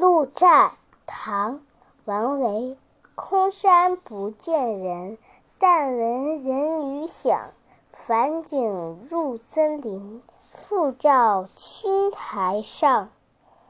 鹿柴唐王维空山不见人但闻人语响返景入深林复照青苔上。